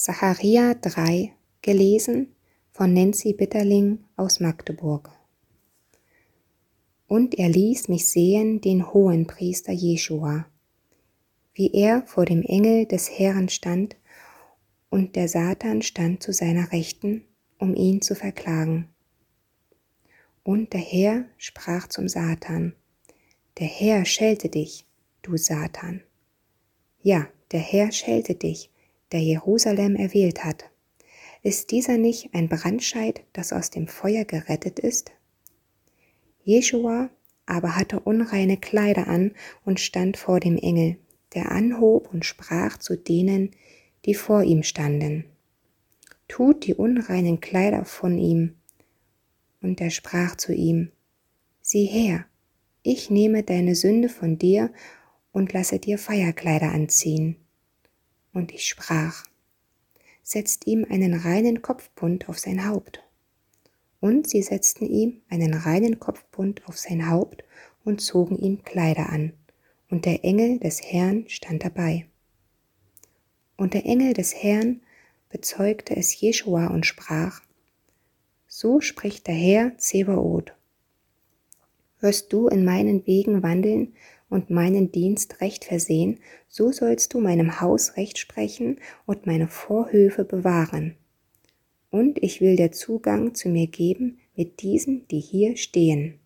Zacharia 3, gelesen von Nancy Bitterling aus Magdeburg. Und er ließ mich sehen den hohen Priester Jeschua, wie er vor dem Engel des Herrn stand, und der Satan stand zu seiner Rechten, um ihn zu verklagen. Und der Herr sprach zum Satan, der Herr schelte dich, du Satan. Ja, der Herr schelte dich, der Jerusalem erwählt hat. Ist dieser nicht ein Brandscheid, das aus dem Feuer gerettet ist? Jeschua aber hatte unreine Kleider an und stand vor dem Engel, der anhob und sprach zu denen, die vor ihm standen. Tut die unreinen Kleider von ihm. Und er sprach zu ihm, Sieh her, ich nehme deine Sünde von dir und lasse dir Feierkleider anziehen. Und ich sprach, setzt ihm einen reinen Kopfbund auf sein Haupt. Und sie setzten ihm einen reinen Kopfbund auf sein Haupt und zogen ihm Kleider an, und der Engel des Herrn stand dabei. Und der Engel des Herrn bezeugte es Jeschua und sprach, So spricht der Herr Zebaoth, wirst du in meinen Wegen wandeln und meinen Dienst recht versehen, so sollst du meinem Haus recht sprechen und meine Vorhöfe bewahren. Und ich will dir Zugang zu mir geben mit diesen, die hier stehen.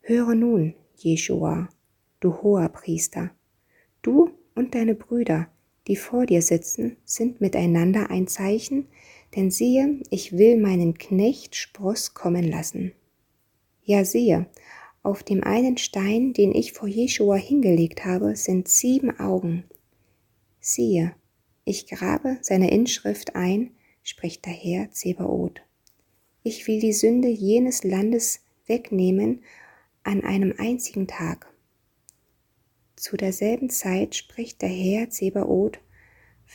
Höre nun, Jeschua, du hoher Priester, du und deine Brüder, die vor dir sitzen, sind miteinander ein Zeichen, denn siehe, ich will meinen Knecht Spross kommen lassen. Ja, siehe, auf dem einen Stein, den ich vor Jeschua hingelegt habe, sind sieben Augen. Siehe, ich grabe seine Inschrift ein, spricht der Herr Zebaoth. Ich will die Sünde jenes Landes wegnehmen an einem einzigen Tag. Zu derselben Zeit, spricht der Herr Zebaoth,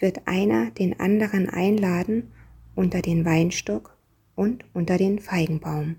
wird einer den anderen einladen unter den Weinstock und unter den Feigenbaum.